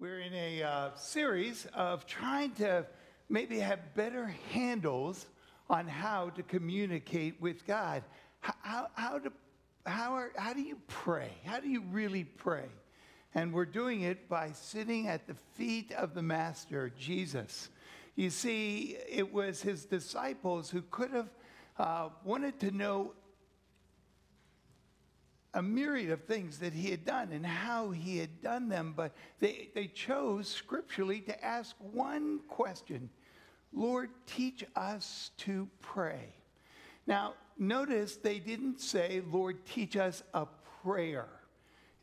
We're in a uh, series of trying to maybe have better handles on how to communicate with God. How, how, to, how, are, how do you pray? How do you really pray? And we're doing it by sitting at the feet of the Master, Jesus. You see, it was his disciples who could have uh, wanted to know a myriad of things that he had done and how he had done them, but they, they chose scripturally to ask one question Lord, teach us to pray. Now, notice they didn't say, Lord, teach us a prayer.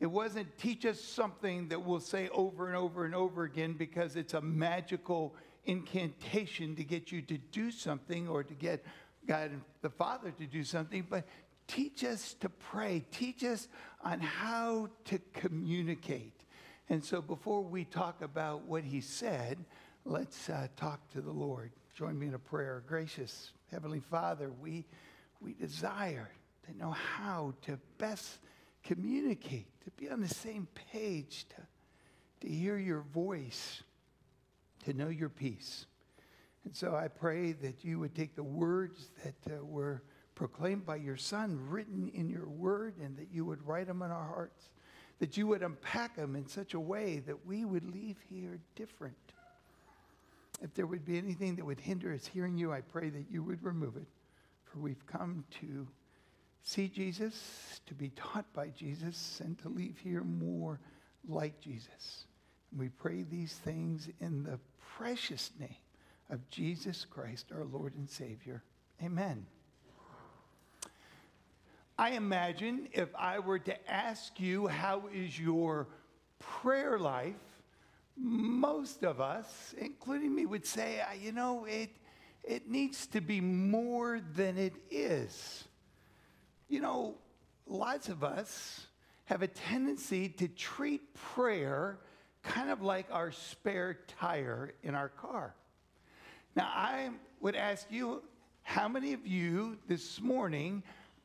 It wasn't teach us something that we'll say over and over and over again because it's a magical incantation to get you to do something or to get God the Father to do something, but teach us to pray, teach us on how to communicate. And so before we talk about what he said, let's uh, talk to the Lord. Join me in a prayer. Gracious Heavenly Father, we, we desire to know how to best communicate, to be on the same page, to, to hear your voice, to know your peace. And so I pray that you would take the words that uh, were proclaimed by your Son, written in your word, and that you would write them in our hearts, that you would unpack them in such a way that we would leave here different. If there would be anything that would hinder us hearing you, I pray that you would remove it. For we've come to see Jesus, to be taught by Jesus, and to leave here more like Jesus. And we pray these things in the precious name of Jesus Christ, our Lord and Savior. Amen. I imagine if I were to ask you, how is your prayer life? Most of us, including me, would say, you know, it, it needs to be more than it is. You know, lots of us have a tendency to treat prayer kind of like our spare tire in our car. Now, I would ask you, how many of you this morning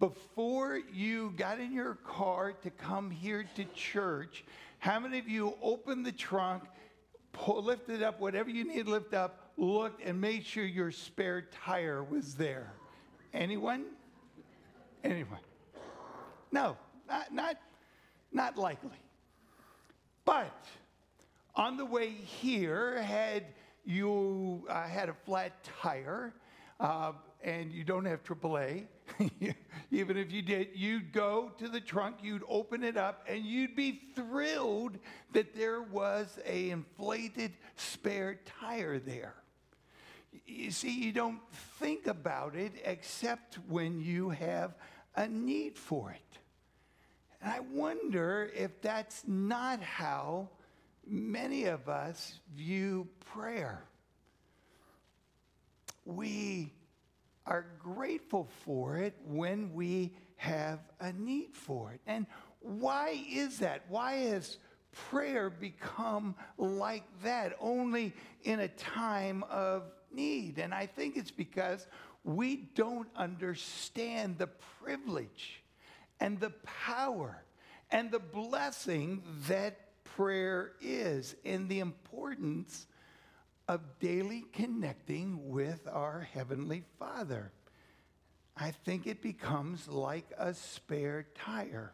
before you got in your car to come here to church, how many of you opened the trunk, pull, lifted up whatever you need to lift up, looked, and made sure your spare tire was there? Anyone? Anyone? No, not, not, not likely. But on the way here, had you uh, had a flat tire, uh, and you don't have AAA, even if you did, you'd go to the trunk, you'd open it up, and you'd be thrilled that there was a inflated spare tire there. You see, you don't think about it except when you have a need for it. And I wonder if that's not how many of us view prayer. We are grateful for it when we have a need for it. And why is that? Why has prayer become like that only in a time of need? And I think it's because we don't understand the privilege and the power and the blessing that prayer is and the importance of daily connecting with our Heavenly Father. I think it becomes like a spare tire.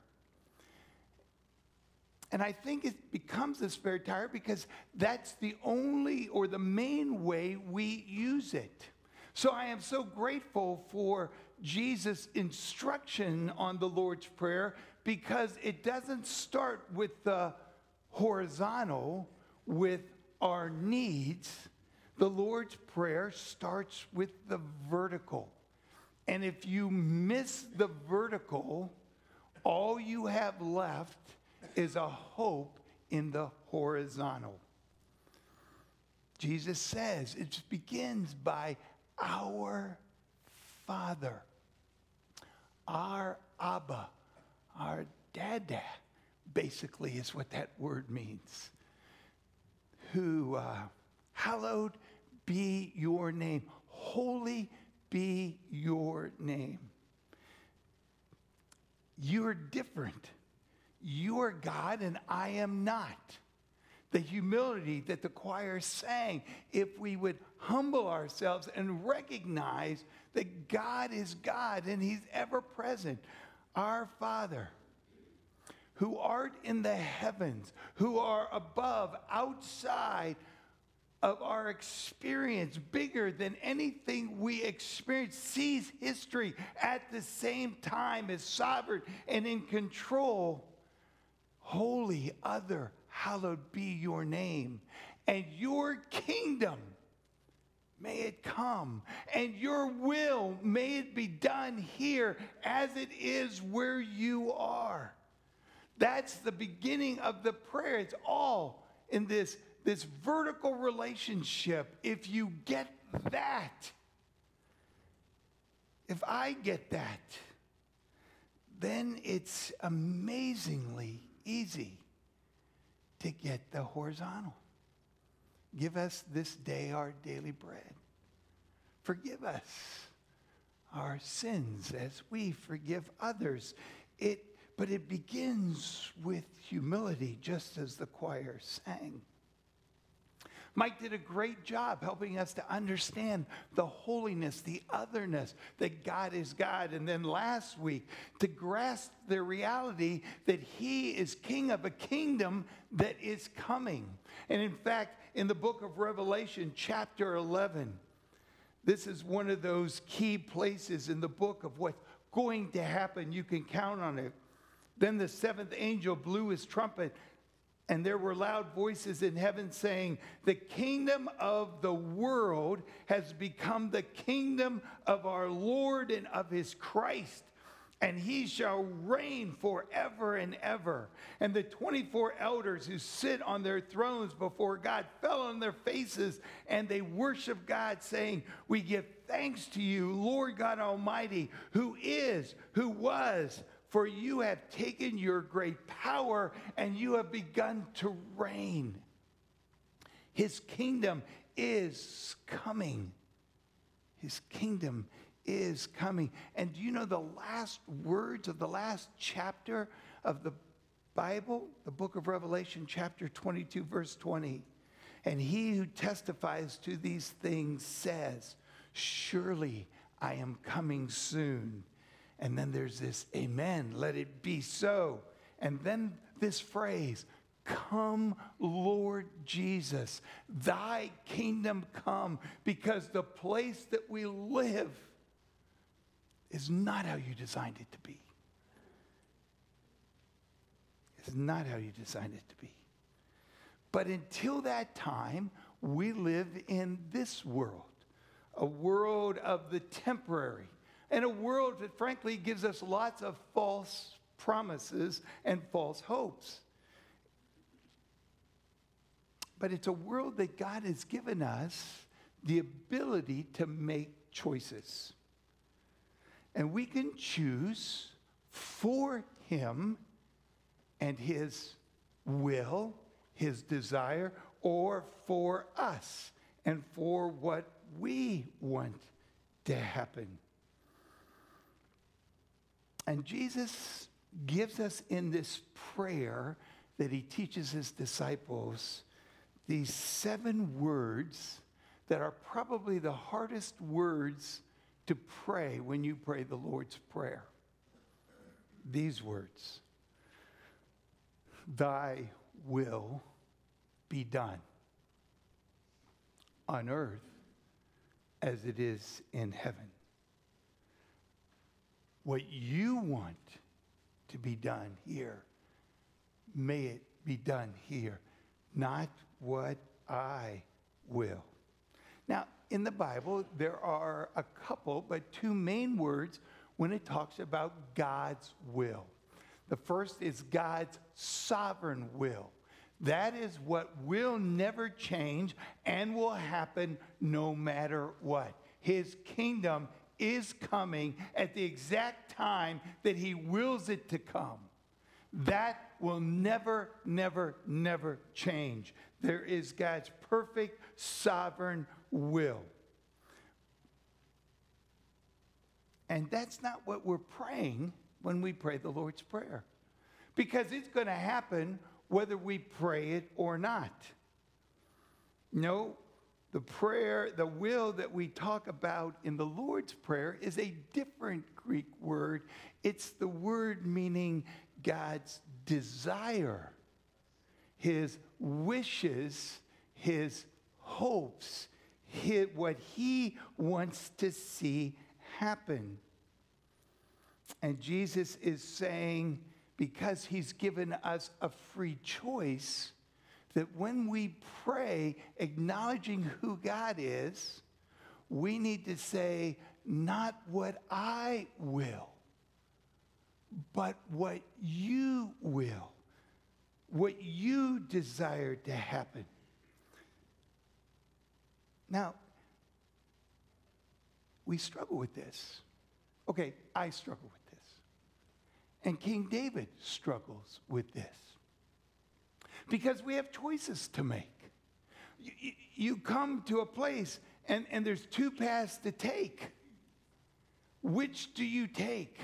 And I think it becomes a spare tire because that's the only or the main way we use it. So I am so grateful for Jesus' instruction on the Lord's Prayer because it doesn't start with the horizontal, with our needs, the Lord's Prayer starts with the vertical. And if you miss the vertical, all you have left is a hope in the horizontal. Jesus says it begins by our Father, our Abba, our Dada, basically, is what that word means who, uh, hallowed be your name, holy be your name. You're different. You are God and I am not. the humility that the choir sang, if we would humble ourselves and recognize that God is God and He's ever present. Our Father, who art in the heavens, who are above, outside of our experience, bigger than anything we experience, sees history at the same time, is sovereign and in control. Holy, other, hallowed be your name, and your kingdom may it come, and your will may it be done here as it is where you are. That's the beginning of the prayer. It's all in this, this vertical relationship. If you get that, if I get that, then it's amazingly easy to get the horizontal. Give us this day our daily bread. Forgive us our sins as we forgive others. It, but it begins with humility, just as the choir sang. Mike did a great job helping us to understand the holiness, the otherness, that God is God. And then last week, to grasp the reality that He is King of a kingdom that is coming. And in fact, in the book of Revelation, chapter 11, this is one of those key places in the book of what's going to happen. You can count on it. Then the seventh angel blew his trumpet and there were loud voices in heaven saying, The kingdom of the world has become the kingdom of our Lord and of his Christ, and he shall reign forever and ever. And the 24 elders who sit on their thrones before God fell on their faces and they worship God, saying, We give thanks to you, Lord God Almighty, who is, who was, for you have taken your great power and you have begun to reign. His kingdom is coming. His kingdom is coming. And do you know the last words of the last chapter of the Bible, the book of Revelation, chapter 22, verse 20? And he who testifies to these things says, Surely I am coming soon. And then there's this, Amen, let it be so. And then this phrase, Come, Lord Jesus, thy kingdom come, because the place that we live is not how you designed it to be. It's not how you designed it to be. But until that time, we live in this world, a world of the temporary and a world that frankly gives us lots of false promises and false hopes. But it's a world that God has given us the ability to make choices. And we can choose for Him and His will, His desire, or for us and for what we want to happen. And Jesus gives us in this prayer that he teaches his disciples these seven words that are probably the hardest words to pray when you pray the Lord's Prayer. These words Thy will be done on earth as it is in heaven what you want to be done here, may it be done here, not what I will. Now, in the Bible, there are a couple, but two main words when it talks about God's will. The first is God's sovereign will. That is what will never change and will happen no matter what. His kingdom is coming at the exact time that He wills it to come. That will never, never, never change. There is God's perfect sovereign will. And that's not what we're praying when we pray the Lord's Prayer. Because it's going to happen whether we pray it or not. No, the prayer, the will that we talk about in the Lord's Prayer is a different Greek word. It's the word meaning God's desire, his wishes, his hopes, his, what he wants to see happen. And Jesus is saying, because he's given us a free choice, that when we pray, acknowledging who God is, we need to say, not what I will, but what you will, what you desire to happen. Now, we struggle with this. Okay, I struggle with this. And King David struggles with this. Because we have choices to make. You, you come to a place and, and there's two paths to take. Which do you take?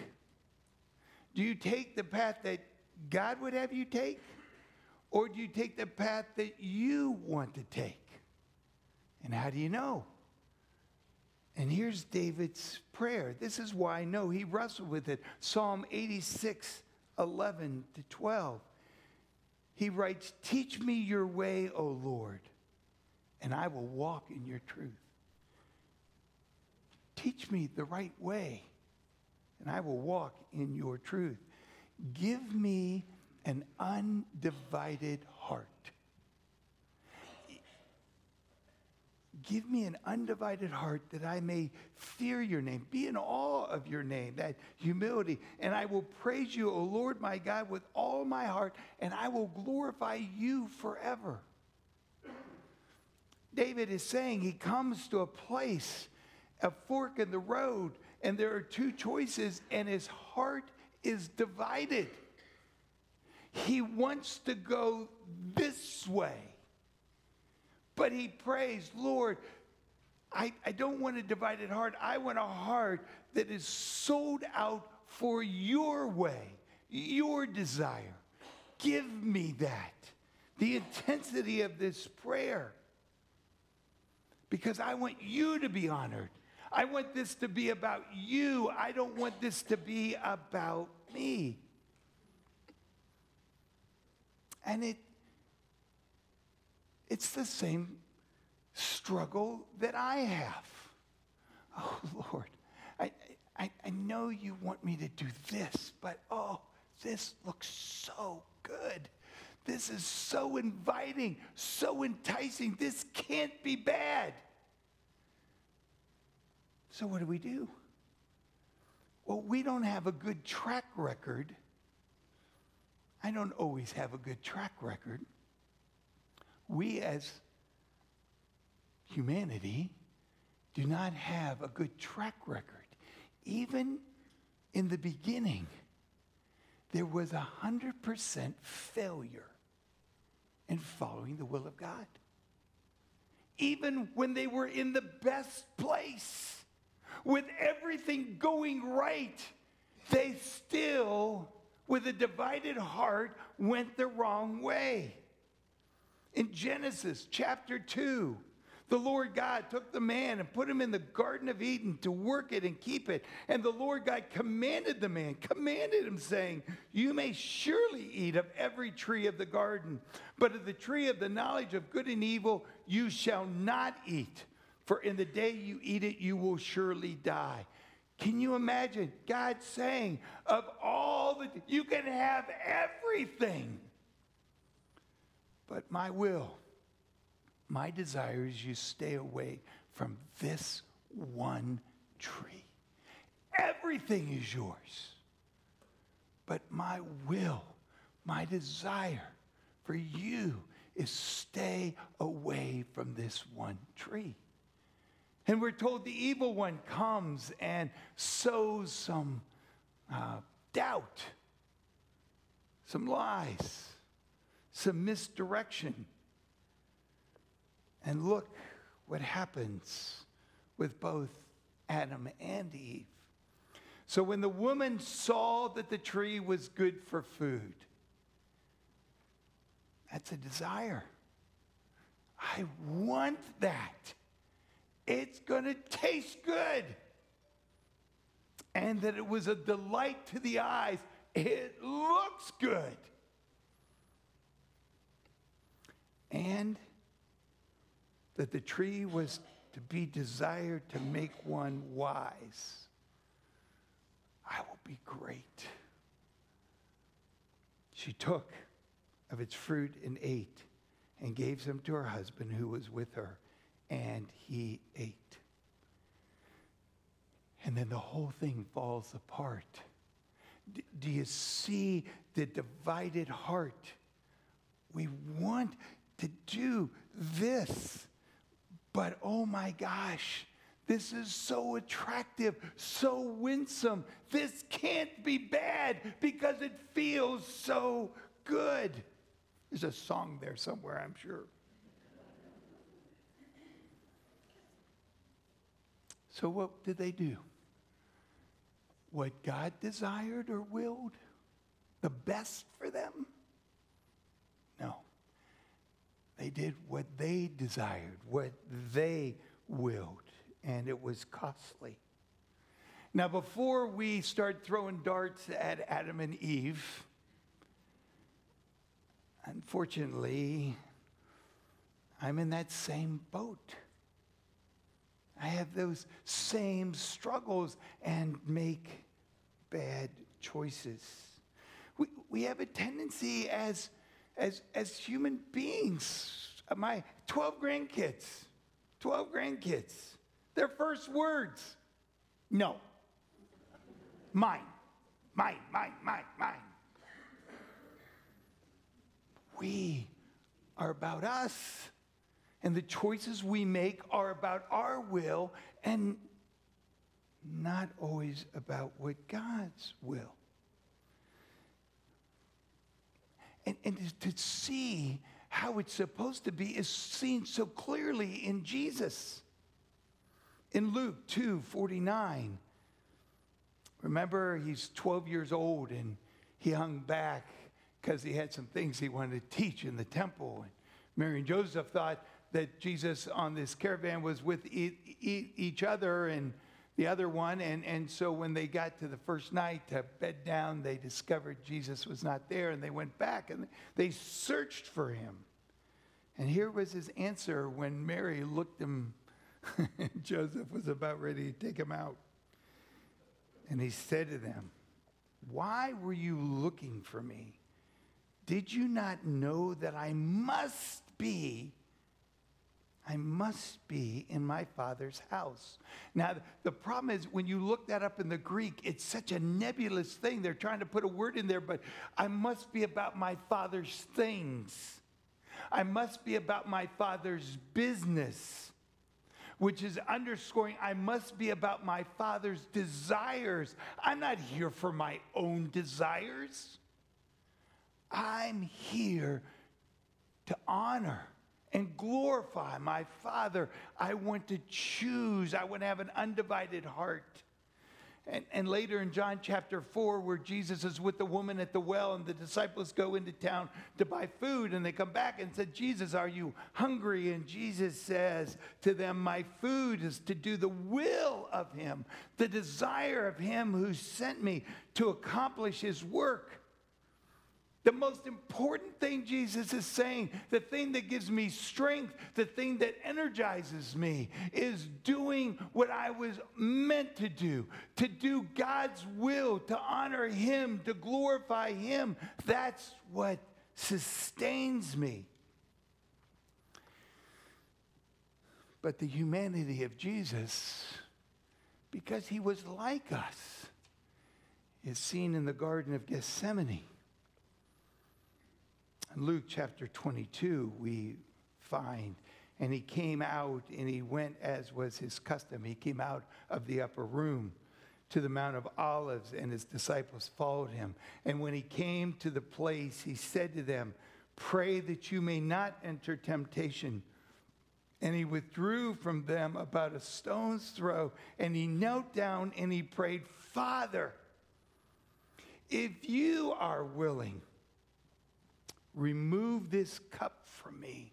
Do you take the path that God would have you take? Or do you take the path that you want to take? And how do you know? And here's David's prayer. This is why I know he wrestled with it. Psalm 86, 11 to 12. He writes, Teach me your way, O Lord, and I will walk in your truth. Teach me the right way, and I will walk in your truth. Give me an undivided heart Give me an undivided heart that I may fear your name, be in awe of your name, that humility. And I will praise you, O Lord my God, with all my heart, and I will glorify you forever. David is saying he comes to a place, a fork in the road, and there are two choices, and his heart is divided. He wants to go this way but he prays, Lord, I, I don't want a divided heart. I want a heart that is sold out for your way, your desire. Give me that. The intensity of this prayer. Because I want you to be honored. I want this to be about you. I don't want this to be about me. And it it's the same struggle that I have. Oh, Lord, I, I, I know you want me to do this, but oh, this looks so good. This is so inviting, so enticing. This can't be bad. So, what do we do? Well, we don't have a good track record. I don't always have a good track record we as humanity do not have a good track record. Even in the beginning, there was a 100% failure in following the will of God. Even when they were in the best place, with everything going right, they still, with a divided heart, went the wrong way. In Genesis chapter 2, the Lord God took the man and put him in the Garden of Eden to work it and keep it. And the Lord God commanded the man, commanded him, saying, You may surely eat of every tree of the garden, but of the tree of the knowledge of good and evil you shall not eat. For in the day you eat it, you will surely die. Can you imagine God saying, Of all the, you can have everything but my will, my desire is you stay away from this one tree. Everything is yours. But my will, my desire for you is stay away from this one tree. And we're told the evil one comes and sows some uh, doubt, some lies some misdirection. And look what happens with both Adam and Eve. So when the woman saw that the tree was good for food, That's a desire. I want that. It's going to taste good. And that it was a delight to the eyes. It looks good. And that the tree was to be desired to make one wise. I will be great. She took of its fruit and ate and gave some to her husband who was with her, and he ate. And then the whole thing falls apart. D- do you see the divided heart? We want to do this, but oh my gosh, this is so attractive, so winsome. This can't be bad because it feels so good. There's a song there somewhere, I'm sure. So, what did they do? What God desired or willed? The best for them? No. They did what they desired, what they willed and it was costly. Now, before we start throwing darts at Adam and Eve, unfortunately, I'm in that same boat. I have those same struggles and make bad choices. We, we have a tendency as, as, as human beings, uh, my 12 grandkids, 12 grandkids, their first words no. Mine, mine, mine, mine, mine. We are about us. And the choices we make are about our will and not always about what God's will. And, and to see how it's supposed to be is seen so clearly in Jesus. In Luke 2 49, remember he's 12 years old and he hung back because he had some things he wanted to teach in the temple. And Mary and Joseph thought that Jesus on this caravan was with e- e- each other and the other one. And, and so when they got to the first night to bed down, they discovered Jesus was not there and they went back and they searched for him. And here was his answer when Mary looked him Joseph was about ready to take him out. And he said to them, Why were you looking for me? Did you not know that I must be? I must be in my father's house. Now, the problem is when you look that up in the Greek, it's such a nebulous thing. They're trying to put a word in there, but I must be about my father's things. I must be about my father's business which is underscoring I must be about my Father's desires. I'm not here for my own desires. I'm here to honor and glorify my Father. I want to choose, I want to have an undivided heart. And, and later in John chapter 4, where Jesus is with the woman at the well, and the disciples go into town to buy food, and they come back and said, Jesus, are you hungry? And Jesus says to them, My food is to do the will of him, the desire of him who sent me to accomplish his work. The most important thing Jesus is saying, the thing that gives me strength, the thing that energizes me, is doing what I was meant to do, to do God's will, to honor Him, to glorify Him. That's what sustains me. But the humanity of Jesus, because He was like us, is seen in the Garden of Gethsemane in Luke chapter 22, we find, and he came out and he went as was his custom. He came out of the upper room to the Mount of Olives, and his disciples followed him. And when he came to the place, he said to them, Pray that you may not enter temptation. And he withdrew from them about a stone's throw, and he knelt down and he prayed, Father, if you are willing, remove this cup from me.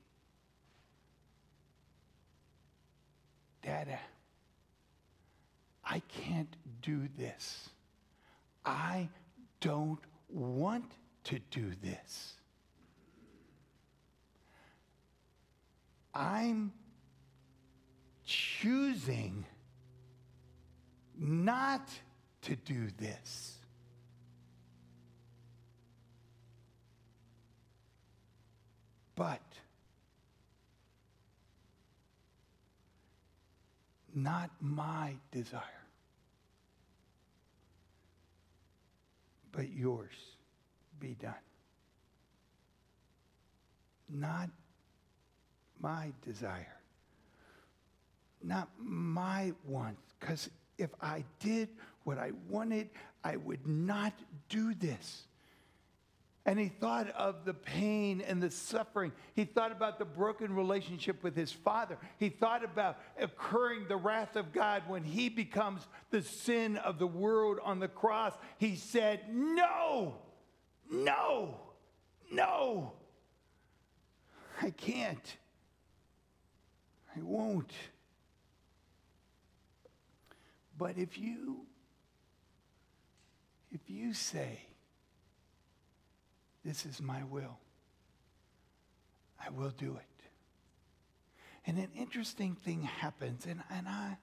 Dada, I can't do this. I don't want to do this. I'm choosing not to do this. But not my desire, but yours be done. Not my desire, not my wants, because if I did what I wanted, I would not do this. And he thought of the pain and the suffering. He thought about the broken relationship with his father. He thought about occurring the wrath of God when he becomes the sin of the world on the cross. He said, No, no, no. I can't. I won't. But if you if you say this is my will, I will do it. And an interesting thing happens, and, and I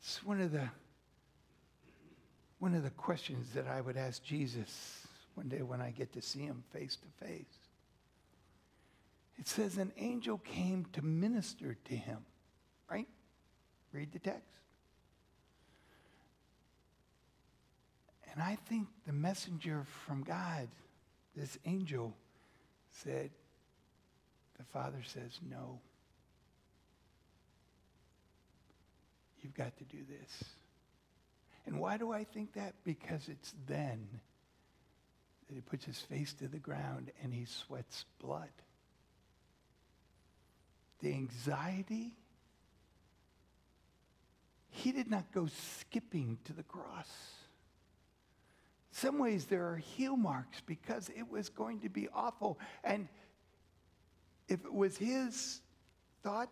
it's one of the one of the questions that I would ask Jesus one day when I get to see him face to face. It says an angel came to minister to him, right? Read the text. And I think the messenger from God, this angel, said, the father says, no. You've got to do this. And why do I think that? Because it's then that he puts his face to the ground and he sweats blood the anxiety, he did not go skipping to the cross. Some ways there are heel marks because it was going to be awful. And if it was his thought,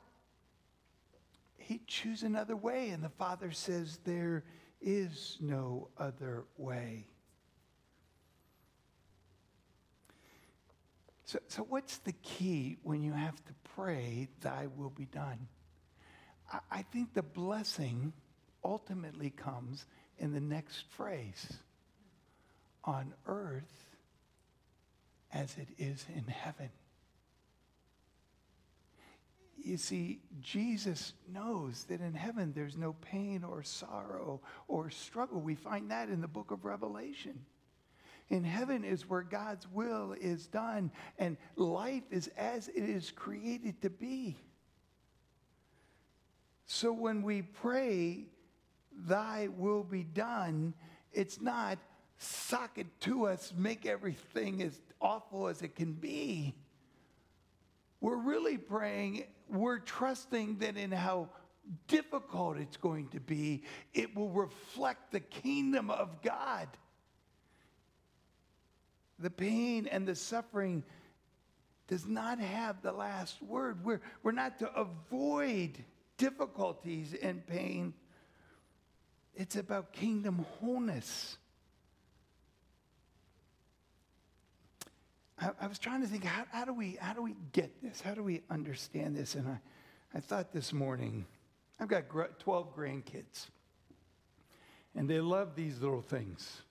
he'd choose another way. And the Father says, There is no other way. So, so what's the key when you have to pray, Thy will be done? I, I think the blessing ultimately comes in the next phrase on earth as it is in heaven. You see, Jesus knows that in heaven there's no pain or sorrow or struggle. We find that in the book of Revelation. In heaven is where God's will is done, and life is as it is created to be. So when we pray, Thy will be done, it's not sock it to us, make everything as awful as it can be. We're really praying, we're trusting that in how difficult it's going to be, it will reflect the kingdom of God the pain and the suffering does not have the last word. We're, we're not to avoid difficulties and pain. It's about kingdom wholeness. I, I was trying to think, how, how, do we, how do we get this? How do we understand this? And I, I thought this morning, I've got 12 grandkids, and they love these little things.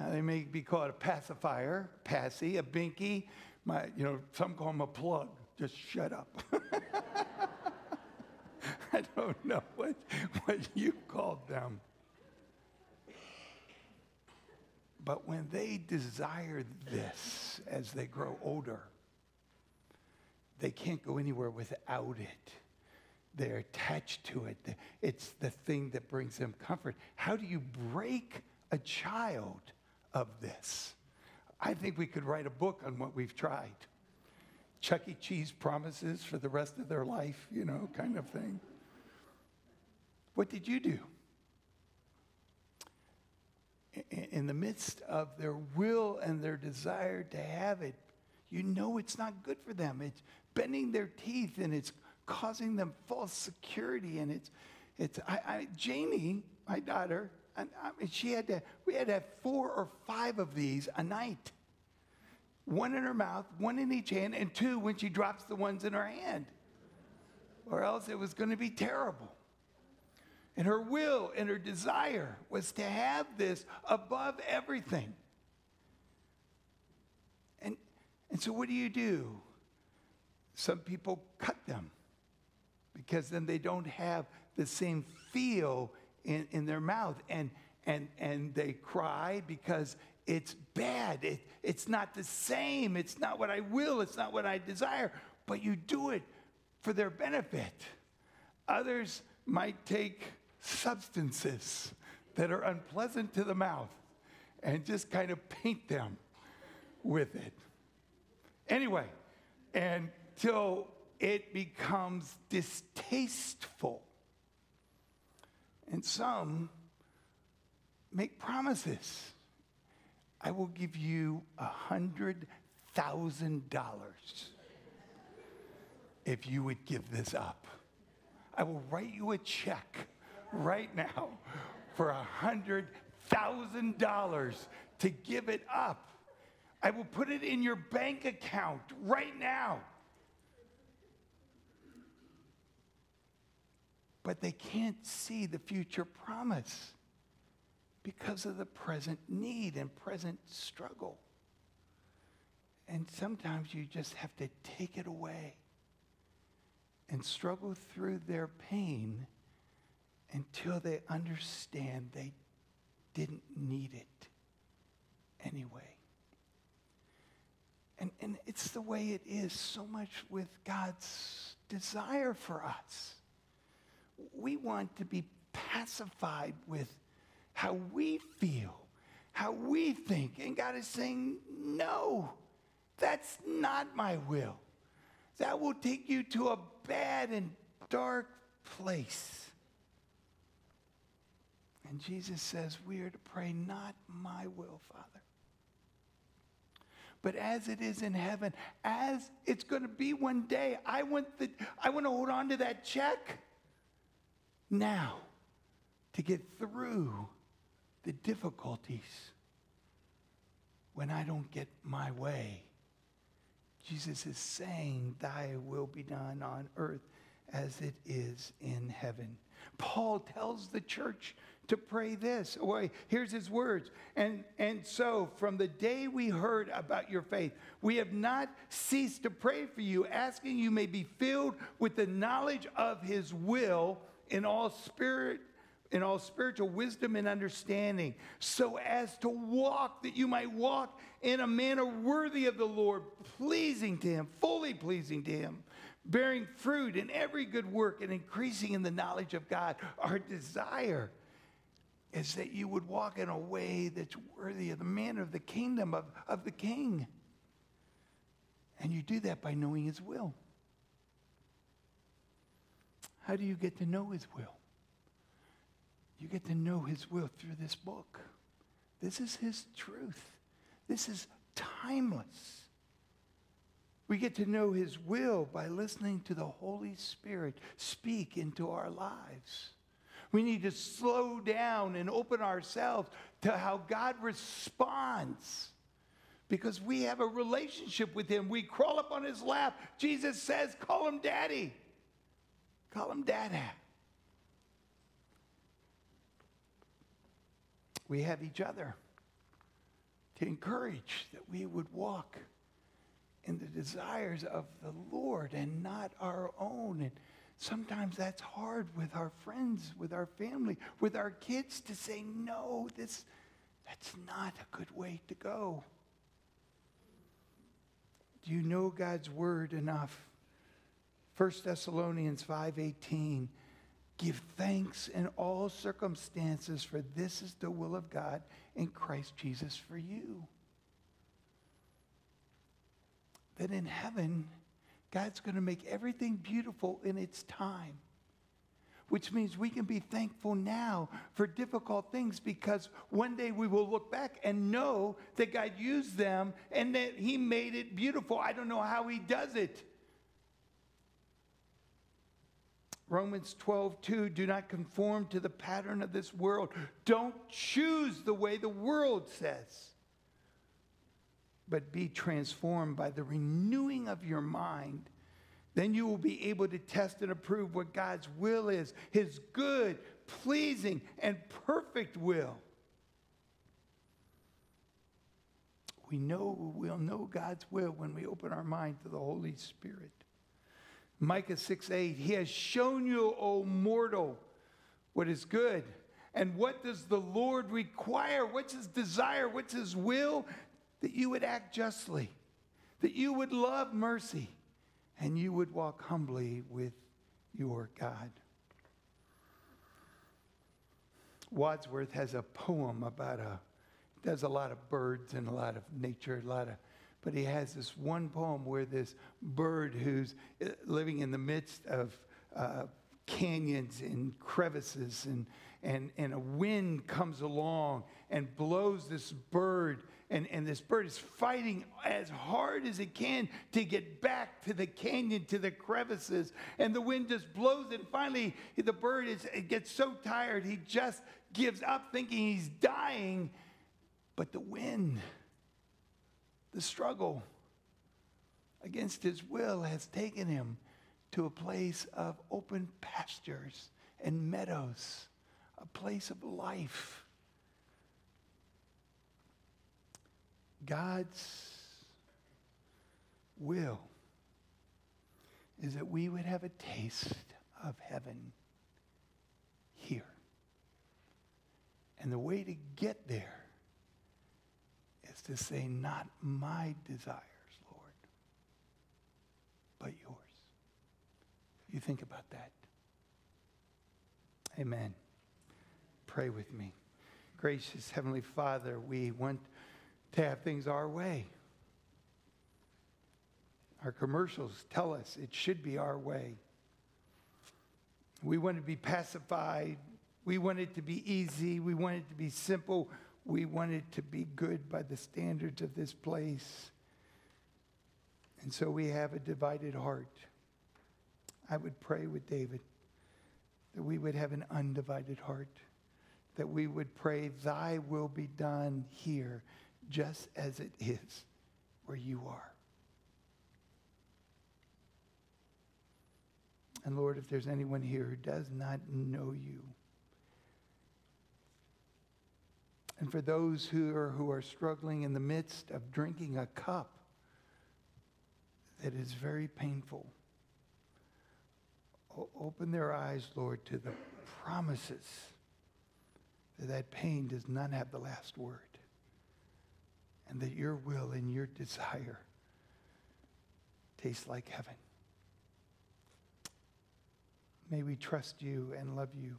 Uh, they may be called a pacifier, passy, a binky. My, you know, some call them a plug. Just shut up. I don't know what, what you called them. But when they desire this as they grow older, they can't go anywhere without it. They're attached to it. It's the thing that brings them comfort. How do you break a child of this. I think we could write a book on what we've tried. Chuck E. Cheese promises for the rest of their life, you know, kind of thing. What did you do? In the midst of their will and their desire to have it, you know it's not good for them. It's bending their teeth and it's causing them false security. And it's, it's I, I, Jamie, my daughter, and I mean, she had to, we had to have four or five of these a night. One in her mouth, one in each hand, and two when she drops the ones in her hand. Or else it was going to be terrible. And her will and her desire was to have this above everything. And, and so, what do you do? Some people cut them because then they don't have the same feel in, in their mouth. And, and, and they cry because it's bad. It, it's not the same. It's not what I will. It's not what I desire. But you do it for their benefit. Others might take substances that are unpleasant to the mouth and just kind of paint them with it. Anyway, until it becomes distasteful. And some make promises. I will give you a hundred thousand dollars if you would give this up. I will write you a check right now for a hundred thousand dollars to give it up. I will put it in your bank account right now. But they can't see the future promise because of the present need and present struggle. And sometimes you just have to take it away and struggle through their pain until they understand they didn't need it anyway. And, and it's the way it is so much with God's desire for us. We want to be pacified with how we feel, how we think. And God is saying, no, that's not my will. That will take you to a bad and dark place. And Jesus says, We are to pray, not my will, Father. But as it is in heaven, as it's going to be one day, I want, the, I want to hold on to that check now to get through the difficulties when I don't get my way. Jesus is saying, Thy will be done on earth as it is in heaven. Paul tells the church to pray this. Well, here's his words. And, and so, from the day we heard about your faith, we have not ceased to pray for you, asking you may be filled with the knowledge of his will in all spirit in all spiritual wisdom and understanding, so as to walk, that you might walk in a manner worthy of the Lord, pleasing to Him, fully pleasing to Him, bearing fruit in every good work and increasing in the knowledge of God. Our desire is that you would walk in a way that's worthy of the manner of the kingdom of, of the king. And you do that by knowing his will. How do you get to know his will? You get to know his will through this book. This is his truth. This is timeless. We get to know his will by listening to the Holy Spirit speak into our lives. We need to slow down and open ourselves to how God responds because we have a relationship with him. We crawl up on his lap. Jesus says, call him daddy. Call him dada. We have each other to encourage that we would walk in the desires of the Lord and not our own. And Sometimes that's hard with our friends, with our family, with our kids to say, no, this, that's not a good way to go. Do you know God's word enough? 1 Thessalonians 5:18 Give thanks in all circumstances for this is the will of God in Christ Jesus for you. That in heaven God's going to make everything beautiful in its time. which means we can be thankful now for difficult things because one day we will look back and know that God used them and that He made it beautiful. I don't know how He does it. Romans 12, 2, do not conform to the pattern of this world. Don't choose the way the world says, but be transformed by the renewing of your mind then you will be able to test and approve what God's will is his good, pleasing, and perfect will. We know we'll know God's will when we open our mind to the Holy Spirit. Micah 6 8, He has shown you, O mortal, what is good. And what does the Lord require? What's His desire? What's His will? That you would act justly, that you would love mercy, and you would walk humbly with your God. Wordsworth has a poem about a, does a lot of birds and a lot of nature, a lot of, but he has this one poem where this bird who's uh, living in the midst of uh, canyons and crevices and, and, and a wind comes along and blows this bird and, and this bird is fighting as hard as it can to get back to the canyon, to the crevices. And the wind just blows. And finally, the bird is, it gets so tired, he just gives up thinking he's dying. But the wind, the struggle against his will has taken him to a place of open pastures and meadows, a place of life. God's will is that we would have a taste of heaven here. And the way to get there is to say, Not my desires, Lord, but yours. You think about that. Amen. Pray with me. Gracious Heavenly Father, we want to have things our way. Our commercials tell us it should be our way. We want to be pacified. We want it to be easy. We want it to be simple. We want it to be good by the standards of this place. And so we have a divided heart. I would pray with David that we would have an undivided heart, that we would pray, Thy will be done here just as it is where you are. And Lord, if there's anyone here who does not know you, and for those who are, who are struggling in the midst of drinking a cup that is very painful, open their eyes, Lord, to the promises that that pain does not have the last word and that your will and your desire taste like heaven. May we trust you and love you.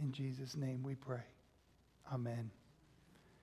In Jesus' name we pray. Amen.